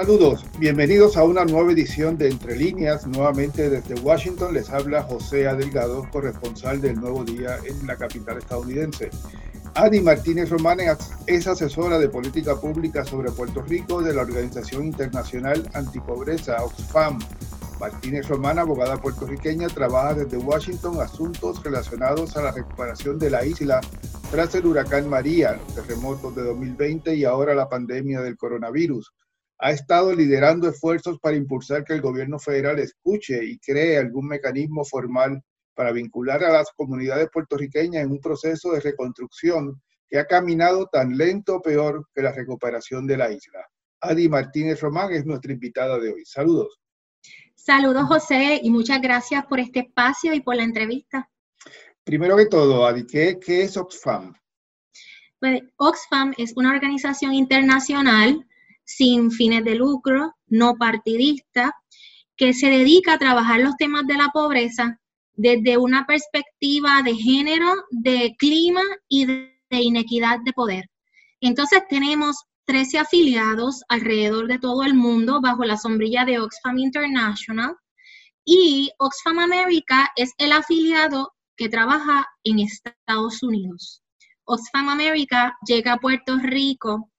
Saludos, bienvenidos a una nueva edición de Entre Líneas. Nuevamente desde Washington les habla José Adelgado, corresponsal del Nuevo Día en la capital estadounidense. Adi Martínez Román es asesora de política pública sobre Puerto Rico de la Organización Internacional Antipobreza, Oxfam. Martínez Román, abogada puertorriqueña, trabaja desde Washington asuntos relacionados a la recuperación de la isla tras el huracán María, los terremotos de 2020 y ahora la pandemia del coronavirus ha estado liderando esfuerzos para impulsar que el gobierno federal escuche y cree algún mecanismo formal para vincular a las comunidades puertorriqueñas en un proceso de reconstrucción que ha caminado tan lento o peor que la recuperación de la isla. Adi Martínez Román es nuestra invitada de hoy. Saludos. Saludos, José, y muchas gracias por este espacio y por la entrevista. Primero que todo, Adi, ¿qué, qué es Oxfam? Pues, Oxfam es una organización internacional sin fines de lucro, no partidista, que se dedica a trabajar los temas de la pobreza desde una perspectiva de género, de clima y de, inequidad de poder. Entonces tenemos 13 afiliados alrededor de todo el mundo bajo la sombrilla de Oxfam International y Oxfam America es el afiliado que trabaja en Estados Unidos. Oxfam America llega a Puerto Rico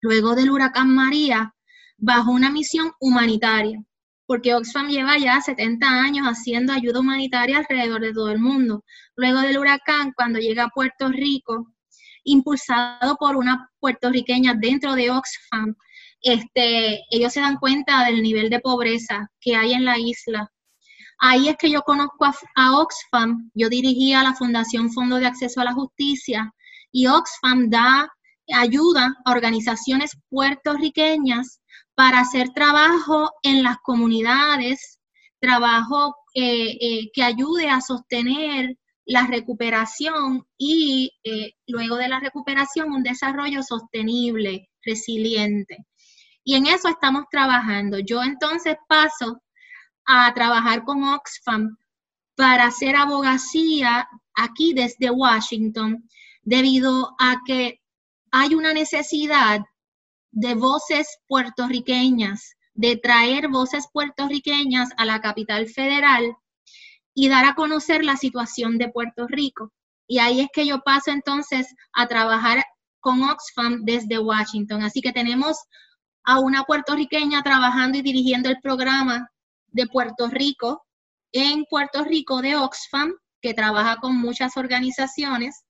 luego del huracán María, bajo una misión humanitaria, porque Oxfam lleva ya 70 años haciendo ayuda humanitaria alrededor de todo el mundo. Luego del huracán, cuando llega a Puerto Rico, impulsado por una puertorriqueña dentro de Oxfam, este, ellos se dan cuenta del nivel de pobreza que hay en la isla. Ahí es que yo conozco a, a Oxfam, yo dirigía la Fundación Fondo de Acceso a la Justicia y Oxfam da ayuda a organizaciones puertorriqueñas para hacer trabajo en las comunidades, trabajo eh, eh, que ayude a sostener la recuperación y eh, luego de la recuperación un desarrollo sostenible, resiliente. Y en eso estamos trabajando. Yo entonces paso a trabajar con Oxfam para hacer abogacía aquí desde Washington, debido a que hay una necesidad de voces puertorriqueñas, de traer voces puertorriqueñas a la capital federal y dar a conocer la situación de Puerto Rico. Y ahí es que yo paso entonces a trabajar con Oxfam desde Washington. Así que tenemos a una puertorriqueña trabajando y dirigiendo el programa de Puerto Rico en Puerto Rico de Oxfam, que trabaja con muchas organizaciones.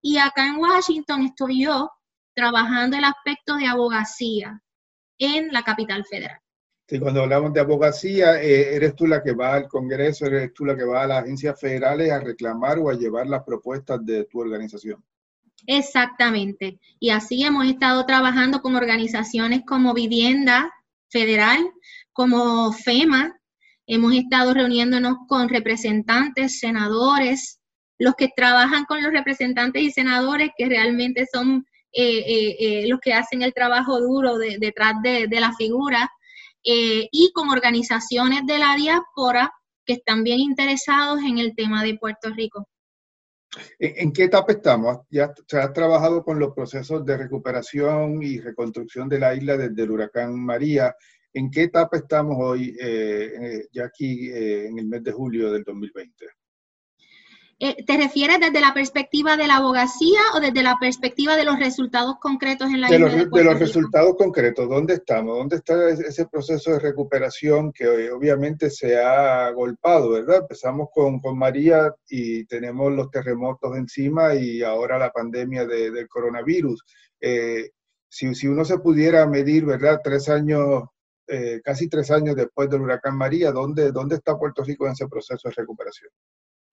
Y acá en Washington estoy yo trabajando el aspecto de abogacía en la capital federal. Sí, cuando hablamos de abogacía, eh, eres tú la que va al Congreso, eres tú la que va a las agencias federales a reclamar o a llevar las propuestas de tu organización. Exactamente. Y así hemos estado trabajando con organizaciones como Vivienda Federal, como FEMA. Hemos estado reuniéndonos con representantes, senadores, los que trabajan con los representantes y senadores que realmente son los que hacen el trabajo duro detrás de, la figura, y con organizaciones de la diáspora que están bien interesados en el tema de Puerto Rico. ¿En, qué etapa estamos? ¿Ya se ha trabajado con los procesos de recuperación y reconstrucción de la isla desde el huracán María? ¿En qué etapa estamos hoy, ya aquí en el mes de julio del 2020? Eh, ¿Te refieres desde la perspectiva de la abogacía o desde la perspectiva de los resultados concretos en la de los, de, los resultados concretos, ¿dónde estamos? ¿Dónde está ese proceso de recuperación que obviamente se ha golpado, verdad? Empezamos con, con María y tenemos los terremotos encima y ahora la pandemia del coronavirus. Eh, si, si, uno se pudiera medir, ¿verdad? Tres años, eh, casi tres años después del huracán María, ¿dónde, ¿dónde está Puerto Rico en ese proceso de recuperación?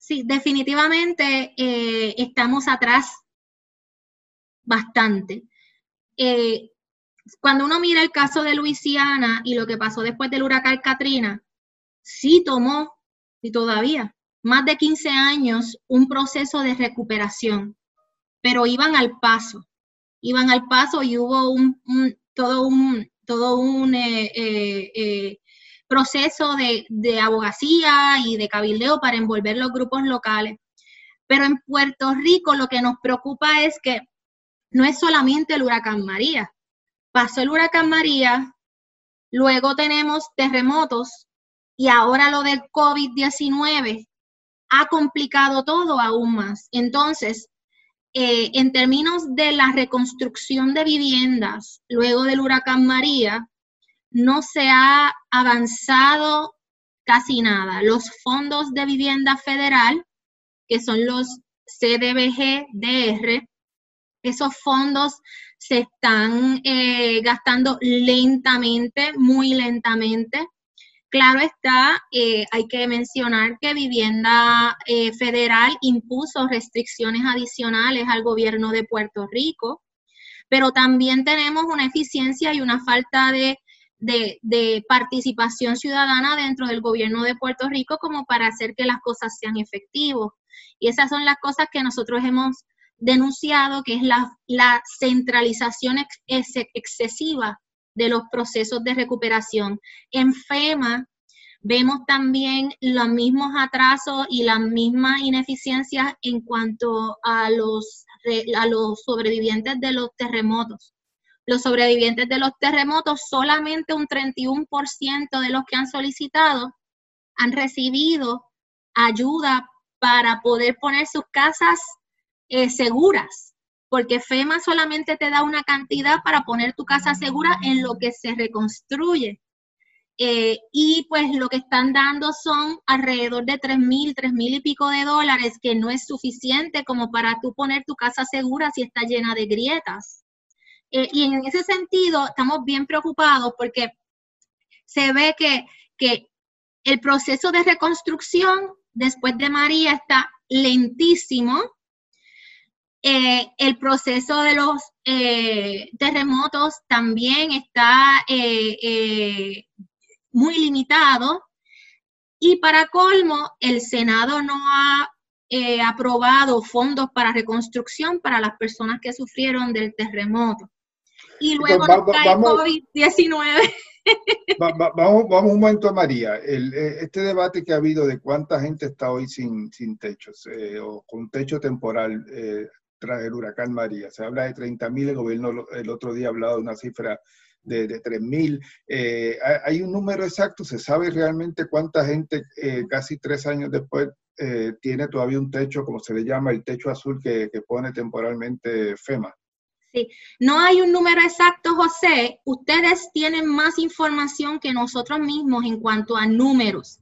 Sí, definitivamente eh, estamos atrás bastante. Eh, cuando uno mira el caso de Luisiana y lo que pasó después del huracán Katrina, sí tomó, y todavía, más de 15 años un proceso de recuperación, pero iban al paso, iban al paso y hubo un, todo un, todo un eh, proceso de, abogacía y de cabildeo para envolver los grupos locales. Pero en Puerto Rico lo que nos preocupa es que no es solamente el huracán María. Pasó el huracán María, Luego tenemos terremotos y ahora lo del COVID-19 ha complicado todo aún más. Entonces, eh, en términos de la reconstrucción de viviendas luego del huracán María, no se ha avanzado casi nada. Los fondos de vivienda federal, que son los CDBG-DR, esos fondos se están eh, gastando lentamente, muy lentamente. Claro está, eh, hay que mencionar que Vivienda eh, Federal impuso restricciones adicionales al gobierno de Puerto Rico, pero también tenemos una eficiencia y una falta de, de participación ciudadana dentro del gobierno de Puerto Rico como para hacer que las cosas sean efectivas. Y esas son las cosas que nosotros hemos denunciado, que es la, centralización excesiva de los procesos de recuperación. En FEMA vemos también los mismos atrasos y las mismas ineficiencias en cuanto a los, a los sobrevivientes de los terremotos. Los sobrevivientes de los terremotos, solamente un 31% de los que han solicitado han recibido ayuda para poder poner sus casas eh, seguras porque FEMA solamente te da una cantidad para poner tu casa segura en lo que se reconstruye. Eh, y pues lo que están dando son alrededor de 3 mil, 3 mil y pico de dólares, que no es suficiente como para tú poner tu casa segura si está llena de grietas. Eh, y en ese sentido estamos bien preocupados porque se ve que, el proceso de reconstrucción después de María está lentísimo, eh, el proceso de los eh, terremotos también está muy limitado. Y para colmo, el Senado no ha aprobado fondos para reconstrucción para las personas que sufrieron del terremoto. Y luego nos cae COVID-19. vamos, vamos un momento a María. este debate que ha habido de cuánta gente está hoy sin, sin techos o con techo temporal, tras el huracán María. Se habla de 30.000, el gobierno el otro día ha hablado de una cifra de, de 3.000. Eh, ¿Hay un número exacto? ¿Se sabe realmente cuánta gente eh, casi tres años después eh, tiene todavía un techo, como se le llama, el techo azul que, que pone temporalmente FEMA? Sí, no hay un número exacto, José. Ustedes tienen más información que nosotros mismos en cuanto a números.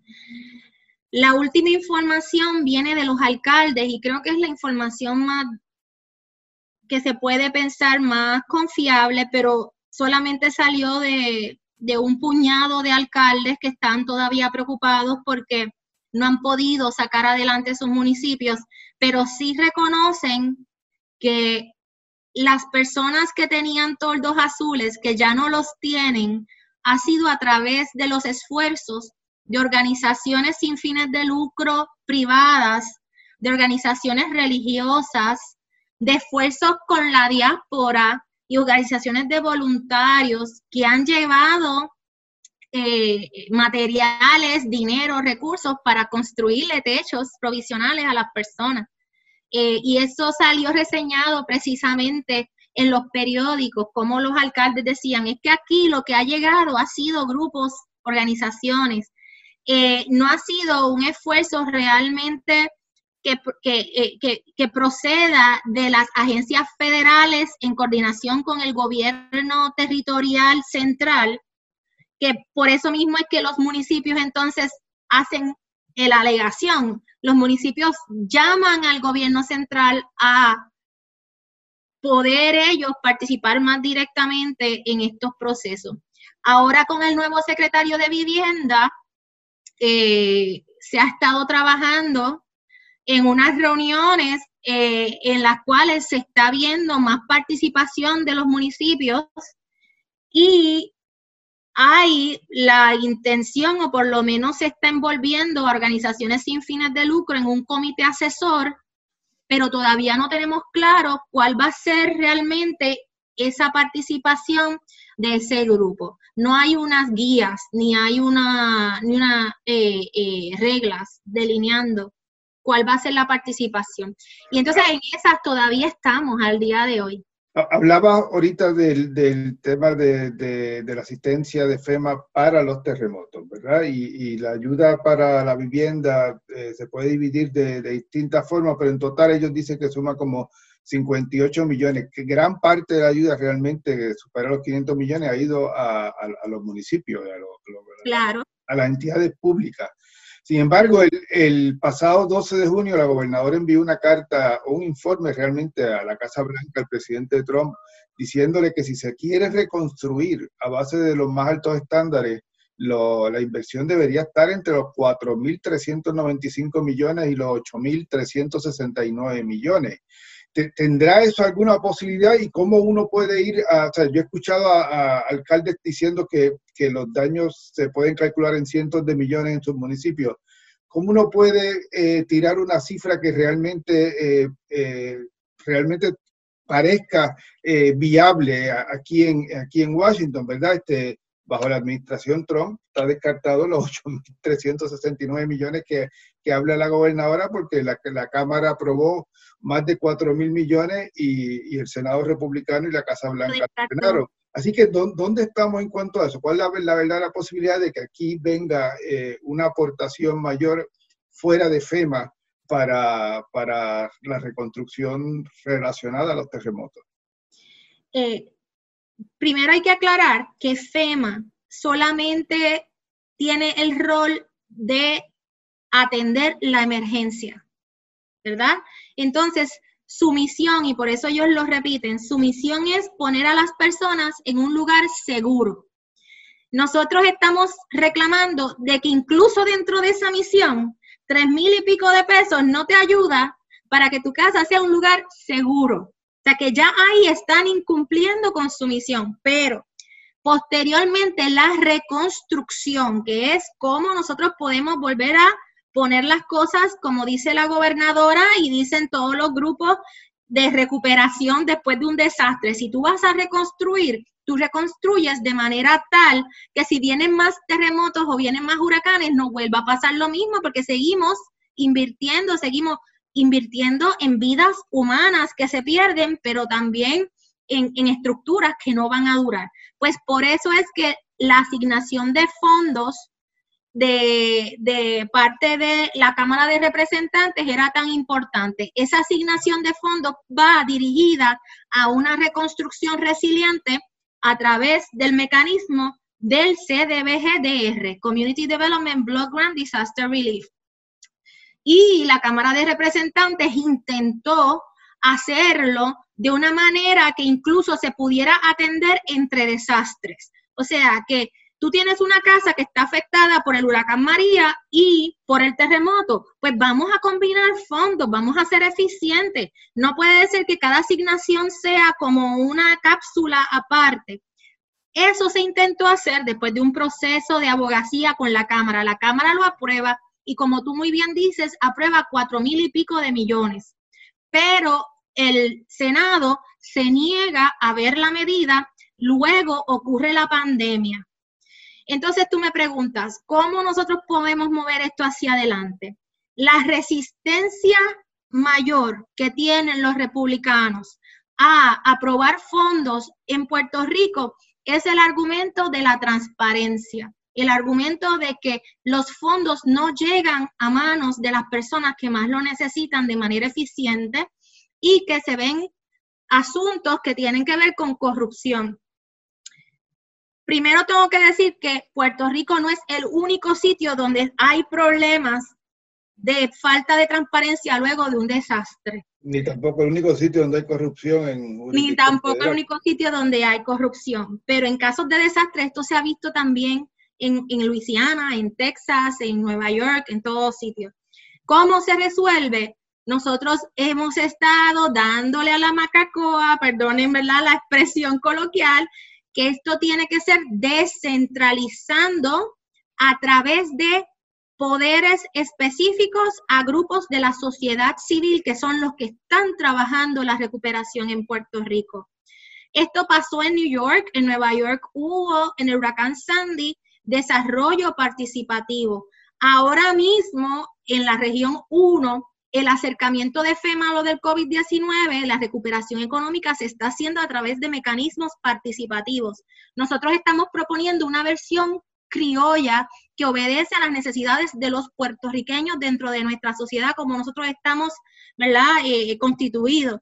La última información viene de los alcaldes y creo que es la información más que se puede pensar más confiable, pero solamente salió de, un puñado de alcaldes que están todavía preocupados porque no han podido sacar adelante sus municipios, pero sí reconocen que las personas que tenían toldos azules, que ya no los tienen, ha sido a través de los esfuerzos de organizaciones sin fines de lucro privadas, de organizaciones religiosas, de esfuerzos con la diáspora y organizaciones de voluntarios que han llevado eh, materiales, dinero, recursos para construirle techos provisionales a las personas. Eh, y eso salió reseñado precisamente en los periódicos, como los alcaldes decían, es que aquí lo que ha llegado ha sido grupos, organizaciones, eh, no ha sido un esfuerzo realmente eh, que, que, proceda de las agencias federales en coordinación con el gobierno territorial central, que por eso mismo es que los municipios entonces hacen la alegación. Los municipios llaman al gobierno central a poder ellos participar más directamente en estos procesos. Ahora con el nuevo secretario de vivienda, eh, se ha estado trabajando en unas reuniones eh, en las cuales se está viendo más participación de los municipios y hay la intención o por lo menos se está envolviendo a organizaciones sin fines de lucro en un comité asesor, pero todavía no tenemos claro cuál va a ser realmente esa participación de ese grupo. No hay unas guías ni hay una, ni eh, eh, reglas delineando cuál va a ser la participación. Y entonces en esas todavía estamos al día de hoy. Hablaba ahorita del, tema de, la asistencia de FEMA para los terremotos, ¿verdad? Y, la ayuda para la vivienda eh, se puede dividir de, distintas formas, pero en total ellos dicen que suma como 58 millones, que gran parte de la ayuda realmente supera los 500 millones ha ido a, los municipios, claro. a las entidades públicas. Sin embargo, el, pasado 12 de junio la gobernadora envió una carta o un informe realmente a la Casa Blanca, al presidente Trump, diciéndole que si se quiere reconstruir a base de los más altos estándares, la inversión debería estar entre los 4.395 millones y los 8.369 millones. ¿Tendrá eso alguna posibilidad y cómo uno puede ir a, o sea, yo he escuchado a, alcaldes diciendo que, que, los daños se pueden calcular en cientos de millones en sus municipios. ¿Cómo uno puede eh, tirar una cifra que realmente, eh, eh, realmente parezca viable aquí en, aquí en Washington, verdad? Este, bajo la administración Trump está descartado los 8.369 millones que, que habla la gobernadora porque la, la Cámara aprobó más de 4 mil millones y, el Senado republicano y la Casa Blanca Así que, ¿dónde estamos en cuanto a eso? ¿Cuál es la, verdadera posibilidad de que aquí venga eh, una aportación mayor fuera de FEMA para, para la reconstrucción relacionada a los terremotos? Eh, primero hay que aclarar que FEMA solamente tiene el rol de atender la emergencia. ¿verdad? Entonces, su misión, y por eso ellos lo repiten, su misión es poner a las personas en un lugar seguro. Nosotros estamos reclamando de que incluso dentro de esa misión, tres mil y pico de pesos no te ayuda para que tu casa sea un lugar seguro. O sea que ya ahí están incumpliendo con su misión, pero posteriormente la reconstrucción, que es cómo nosotros podemos volver a poner las cosas como dice la gobernadora y dicen todos los grupos de recuperación después de un desastre. Si tú vas a reconstruir, tú reconstruyes de manera tal que si vienen más terremotos o vienen más huracanes, no vuelva a pasar lo mismo porque seguimos invirtiendo, seguimos invirtiendo en vidas humanas que se pierden, pero también en, en estructuras que no van a durar. Pues por eso es que la asignación de fondos de, parte de la Cámara de Representantes era tan importante. Esa asignación de fondos va dirigida a una reconstrucción resiliente a través del mecanismo del CDBGDR, Community Development Block Grant Disaster Relief. Y la Cámara de Representantes intentó hacerlo de una manera que incluso se pudiera atender entre desastres. O sea, que tú tienes una casa que está afectada por el huracán María y por el terremoto, pues vamos a combinar fondos, vamos a ser eficientes. No puede ser que cada asignación sea como una cápsula aparte. Eso se intentó hacer después de un proceso de abogacía con la Cámara. La Cámara lo aprueba y como tú muy bien dices, aprueba cuatro mil y pico de millones. Pero el Senado se niega a ver la medida, luego ocurre la pandemia entonces tú me preguntas, ¿cómo nosotros podemos mover esto hacia adelante? La resistencia mayor que tienen los republicanos a aprobar fondos en Puerto Rico es el argumento de la transparencia, el argumento de que los fondos no llegan a manos de las personas que más lo necesitan de manera eficiente y que se ven asuntos que tienen que ver con corrupción. Primero tengo que decir que Puerto Rico no es el único sitio donde hay problemas de falta de transparencia luego de un desastre. Ni tampoco el único sitio donde hay corrupción en... Ni tampoco el único sitio donde hay corrupción. Pero en casos de desastre esto se ha visto también en, en Luisiana, en Texas, en Nueva York, en todos sitios. ¿Cómo se resuelve? Nosotros hemos estado dándole a la macacoa, perdonen ¿verdad? la expresión coloquial, que esto tiene que ser descentralizando a través de poderes específicos a grupos de la sociedad civil que son los que están trabajando la recuperación en Puerto Rico. Esto pasó en New York, en Nueva York hubo en el huracán Sandy desarrollo participativo. Ahora mismo en la región 1 el acercamiento de FEMA a lo del COVID-19, la recuperación económica se está haciendo a través de mecanismos participativos. Nosotros estamos proponiendo una versión criolla que obedece a las necesidades de los puertorriqueños dentro de nuestra sociedad como nosotros estamos, ¿verdad?, eh, constituidos.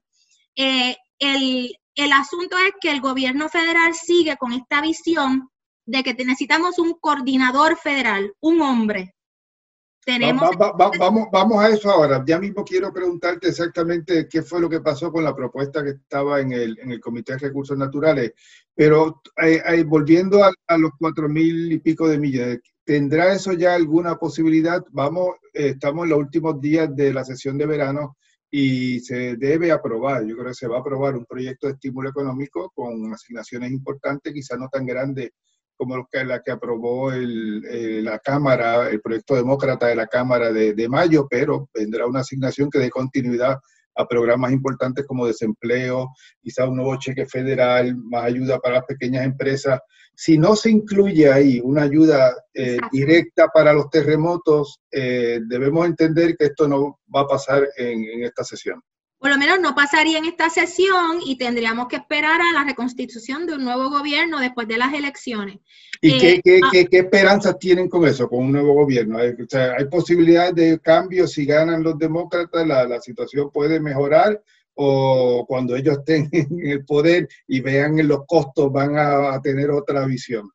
Eh, el, el asunto es que el gobierno federal sigue con esta visión de que necesitamos un coordinador federal, un hombre, vamos, vamos a eso ahora. Ya mismo quiero preguntarte exactamente qué fue lo que pasó con la propuesta que estaba en el, en el Comité de Recursos Naturales. Pero eh, volviendo a, los cuatro mil y pico de millones, ¿tendrá eso ya alguna posibilidad? Vamos, eh, estamos en los últimos días de la sesión de verano y se debe aprobar, yo creo que se va a aprobar un proyecto de estímulo económico con asignaciones importantes, quizás no tan grandes como la que aprobó el, eh, la Cámara, el proyecto demócrata de la Cámara de, de, mayo, pero vendrá una asignación que dé continuidad a programas importantes como desempleo, quizá un nuevo cheque federal, más ayuda para las pequeñas empresas. Si no se incluye ahí una ayuda eh, directa para los terremotos, eh, debemos entender que esto no va a pasar en, en esta sesión por lo menos no pasaría en esta sesión y tendríamos que esperar a la reconstitución de un nuevo gobierno después de las elecciones. ¿Y qué, eh, ah, esperanzas tienen con eso, con un nuevo gobierno? ¿Hay, ¿hay posibilidades de cambio si ganan los demócratas? La, situación puede mejorar? ¿O cuando ellos estén en el poder y vean los costos van a, a tener otra visión?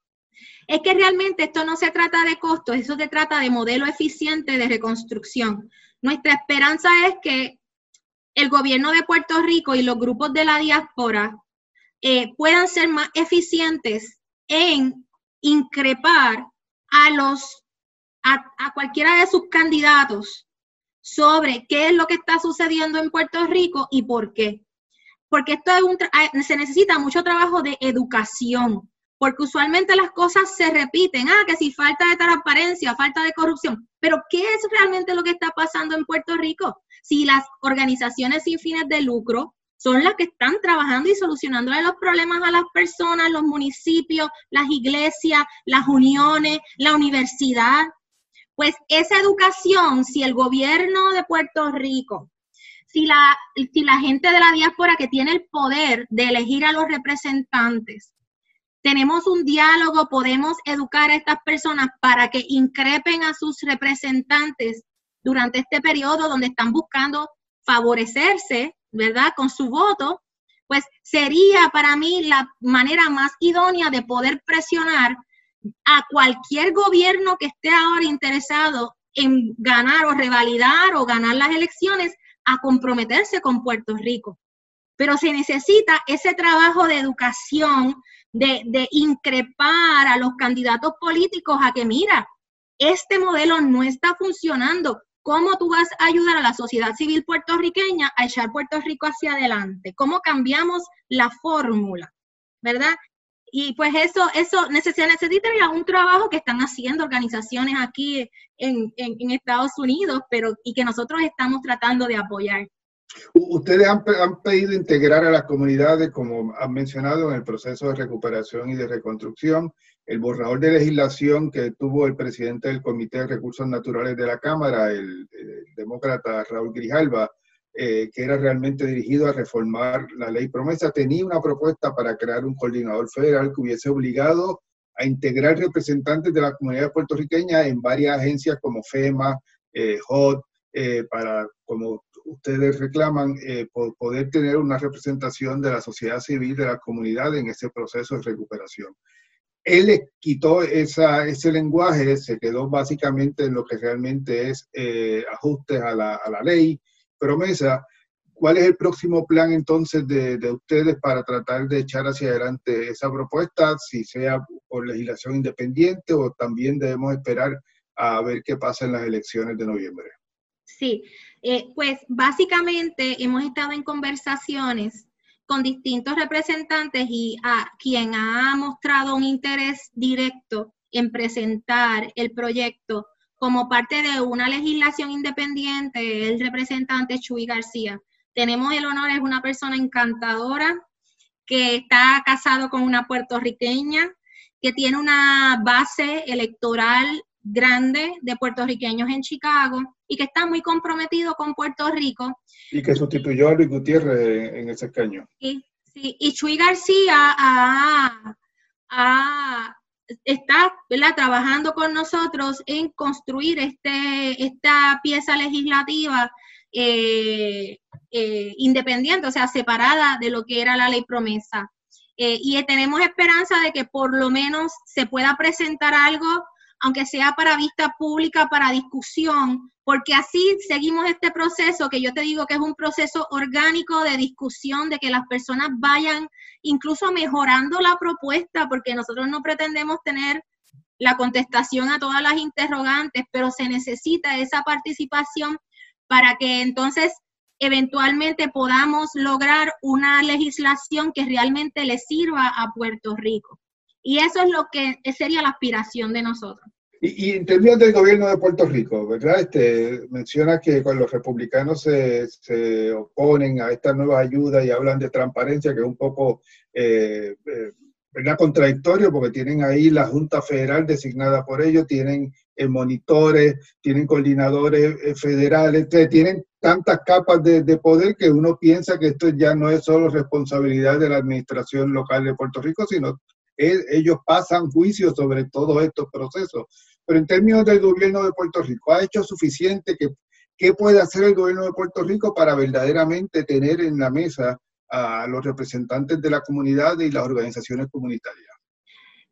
Es que realmente esto no se trata de costos, eso se trata de modelo eficiente de reconstrucción. Nuestra esperanza es que el gobierno de Puerto Rico y los grupos de la diáspora eh, puedan ser más eficientes en increpar a los a, cualquiera de sus candidatos sobre qué es lo que está sucediendo en Puerto Rico y por qué. Porque esto es un se necesita mucho trabajo de educación, porque usualmente las cosas se repiten, ah, que si falta de transparencia, falta de corrupción, pero ¿qué es realmente lo que está pasando en Puerto Rico? si las organizaciones sin fines de lucro son las que están trabajando y solucionando los problemas a las personas, los municipios, las iglesias, las uniones, la universidad. Pues esa educación, si el gobierno de Puerto Rico, si la, si la gente de la diáspora que tiene el poder de elegir a los representantes, tenemos un diálogo, podemos educar a estas personas para que increpen a sus representantes durante este periodo donde están buscando favorecerse, ¿verdad? Con su voto, pues sería para mí la manera más idónea de poder presionar a cualquier gobierno que esté ahora interesado en ganar o revalidar o ganar las elecciones a comprometerse con Puerto Rico. Pero se necesita ese trabajo de educación, de, increpar a los candidatos políticos a que, mira, este modelo no está funcionando. ¿Cómo tú vas a ayudar a la sociedad civil puertorriqueña a echar Puerto Rico hacia adelante? ¿Cómo cambiamos la fórmula? ¿Verdad? Y pues eso, eso necesita, necesitaría un trabajo que están haciendo organizaciones aquí en, en, Estados Unidos, pero y que nosotros estamos tratando de apoyar. Ustedes han, han, pedido integrar a las comunidades, como han mencionado, en el proceso de recuperación y de reconstrucción. El borrador de legislación que tuvo el presidente del Comité de Recursos Naturales de la Cámara, el, demócrata Raúl Grijalva, eh, que era realmente dirigido a reformar la ley promesa, tenía una propuesta para crear un coordinador federal que hubiese obligado a integrar representantes de la comunidad puertorriqueña en varias agencias como FEMA, eh, eh, para, como ustedes reclaman, poder tener una representación de la sociedad civil, de la comunidad en ese proceso de recuperación él le quitó ese lenguaje, se quedó básicamente en lo que realmente es eh, ajustes a la, a la, ley, promesa. ¿Cuál es el próximo plan entonces de, de, ustedes para tratar de echar hacia adelante esa propuesta, si sea por legislación independiente o también debemos esperar a ver qué pasa en las elecciones de noviembre? Sí, eh, pues básicamente hemos estado en conversaciones con distintos representantes y a quien ha mostrado un interés directo en presentar el proyecto como parte de una legislación independiente, el representante Chuy García. Tenemos el honor, es una persona encantadora, que está casado con una puertorriqueña, que tiene una base electoral grande de puertorriqueños en Chicago y que está muy comprometido con Puerto Rico. Y que sustituyó a Luis Gutiérrez en, ese caño. Sí, sí, y Chuy García está trabajando con nosotros en construir este, esta pieza legislativa eh, eh, independiente, o sea, separada de lo que era la ley promesa. Eh, y tenemos esperanza de que por lo menos se pueda presentar algo, aunque sea para vista pública, para discusión, porque así seguimos este proceso que yo te digo que es un proceso orgánico de discusión, de que las personas vayan incluso mejorando la propuesta, porque nosotros no pretendemos tener la contestación a todas las interrogantes, pero se necesita esa participación para que entonces eventualmente podamos lograr una legislación que realmente le sirva a Puerto Rico. Y eso es lo que sería la aspiración de nosotros. Y, en términos del gobierno de Puerto Rico, ¿verdad? Este, menciona que cuando los republicanos se, se, oponen a estas nuevas ayudas y hablan de transparencia, que es un poco eh, eh, contradictorio, porque tienen ahí la Junta Federal designada por ellos, tienen eh, monitores, tienen coordinadores federales, tienen tantas capas de, poder que uno piensa que esto ya no es solo responsabilidad de la administración local de Puerto Rico, sino ellos pasan juicio sobre todos estos procesos. Pero en términos del gobierno de Puerto Rico, ¿ha hecho suficiente? que, ¿Qué puede hacer el gobierno de Puerto Rico para verdaderamente tener en la mesa a los representantes de la comunidad y las organizaciones comunitarias?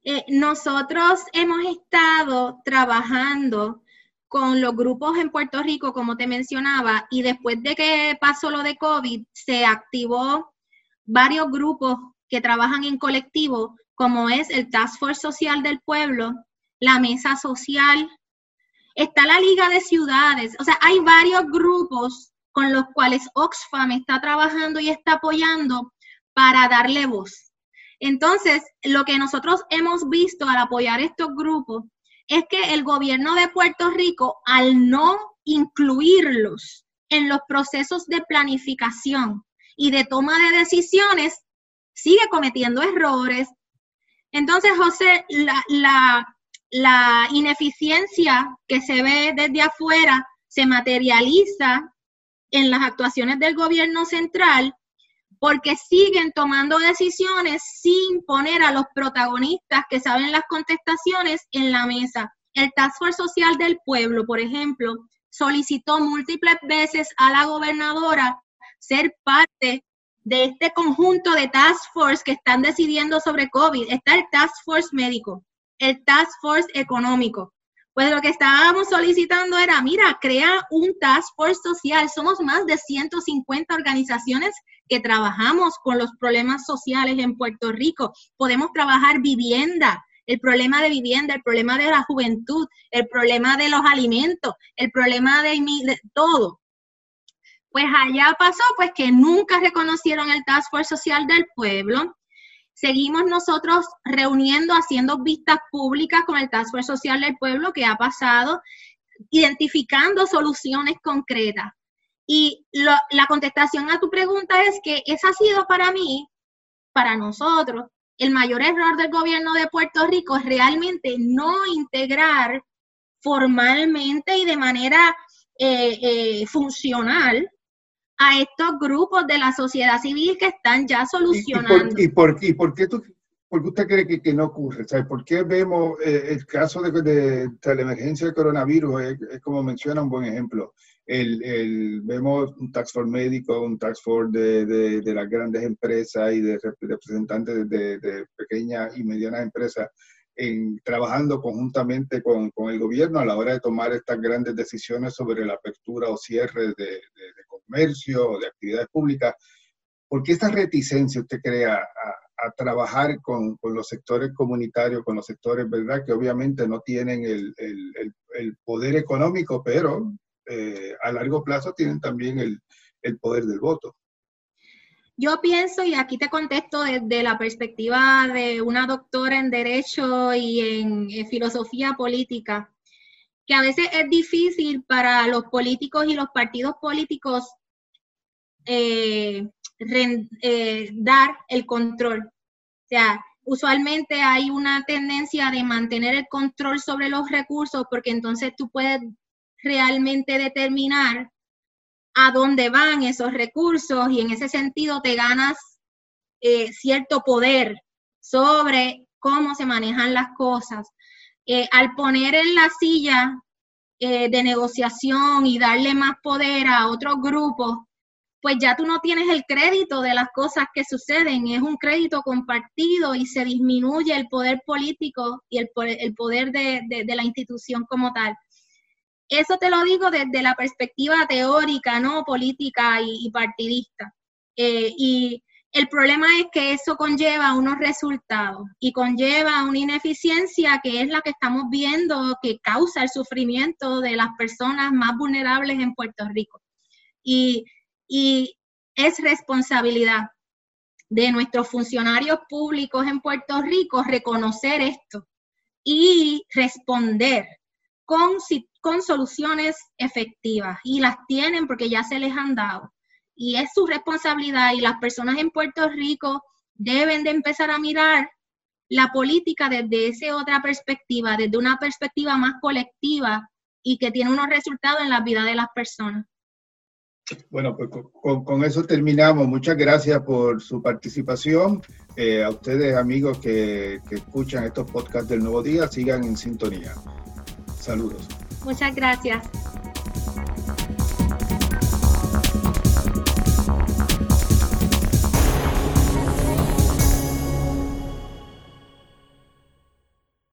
Eh, nosotros hemos estado trabajando con los grupos en Puerto Rico, como te mencionaba, y después de que pasó lo de COVID, se activó varios grupos que trabajan en colectivo, como es el Task Force Social del Pueblo, la Mesa Social, está la Liga de Ciudades, o sea, hay varios grupos con los cuales Oxfam está trabajando y está apoyando para darle voz. Entonces, lo que nosotros hemos visto al apoyar estos grupos es que el gobierno de Puerto Rico, al no incluirlos en los procesos de planificación y de toma de decisiones, sigue cometiendo errores. Entonces, José, la, la, ineficiencia que se ve desde afuera se materializa en las actuaciones del gobierno central porque siguen tomando decisiones sin poner a los protagonistas que saben las contestaciones en la mesa. El Task Force Social del Pueblo, por ejemplo, solicitó múltiples veces a la gobernadora ser parte de este conjunto de task force que están decidiendo sobre COVID. Está el task force médico, el task force económico, pues lo que estábamos solicitando era, mira, crea un task force social. Somos más de 150 organizaciones que trabajamos con los problemas sociales en Puerto Rico. Podemos trabajar vivienda, el problema de vivienda, el problema de la juventud, el problema de los alimentos, el problema de, de todo. Pues allá pasó pues que nunca reconocieron el Task Force Social del Pueblo, Seguimos nosotros reuniendo, haciendo vistas públicas con el Task Force Social del Pueblo que ha pasado, identificando soluciones concretas. Y la contestación a tu pregunta es que esa ha sido para mí, para nosotros, el mayor error del gobierno de Puerto Rico es realmente no integrar formalmente y de manera eh, eh, funcional a estos grupos de la sociedad civil que están ya solucionando. ¿Y, por, y por, qué tú, usted cree que, que no ocurre? ¿Sabe? ¿Por qué vemos eh, el caso de, de, la emergencia del coronavirus? Es, como menciona un buen ejemplo. El, el, vemos un tax force médico, un tax force de, de, las grandes empresas y de representantes de, pequeñas y medianas empresas en, trabajando conjuntamente con, con, el gobierno a la hora de tomar estas grandes decisiones sobre la apertura o cierre de, de, comercio de actividades públicas. ¿Por qué esta reticencia usted crea a, trabajar con, los sectores comunitarios, con los sectores, verdad, que obviamente no tienen el, poder económico, pero eh, a largo plazo tienen también el poder del voto? Yo pienso, y aquí te contesto desde la perspectiva de una doctora en Derecho y en, Filosofía Política, que a veces es difícil para los políticos y los partidos políticos eh, eh, dar el control. O sea, usualmente hay una tendencia de mantener el control sobre los recursos porque entonces tú puedes realmente determinar a dónde van esos recursos y en ese sentido te ganas eh, cierto poder sobre cómo se manejan las cosas. Eh, al poner en la silla eh, de negociación y darle más poder a otros grupos, pues ya tú no tienes el crédito de las cosas que suceden, es un crédito compartido y se disminuye el poder político y el, poder de, la institución como tal. Eso te lo digo desde la perspectiva teórica, no política y, partidista. Eh, y el problema es que eso conlleva unos resultados y conlleva una ineficiencia que es la que estamos viendo que causa el sufrimiento de las personas más vulnerables en Puerto Rico. Y y es responsabilidad de nuestros funcionarios públicos en Puerto Rico reconocer esto y responder con, con soluciones efectivas. Y las tienen porque ya se les han dado. Y es su responsabilidad y las personas en Puerto Rico deben de empezar a mirar la política desde esa otra perspectiva, desde una perspectiva más colectiva y que tiene unos resultados en la vida de las personas. Bueno, pues con, eso terminamos. Muchas gracias por su participación. Eh, a ustedes, amigos que, que escuchan estos podcasts del Nuevo Día, sigan en sintonía. Saludos. Muchas gracias.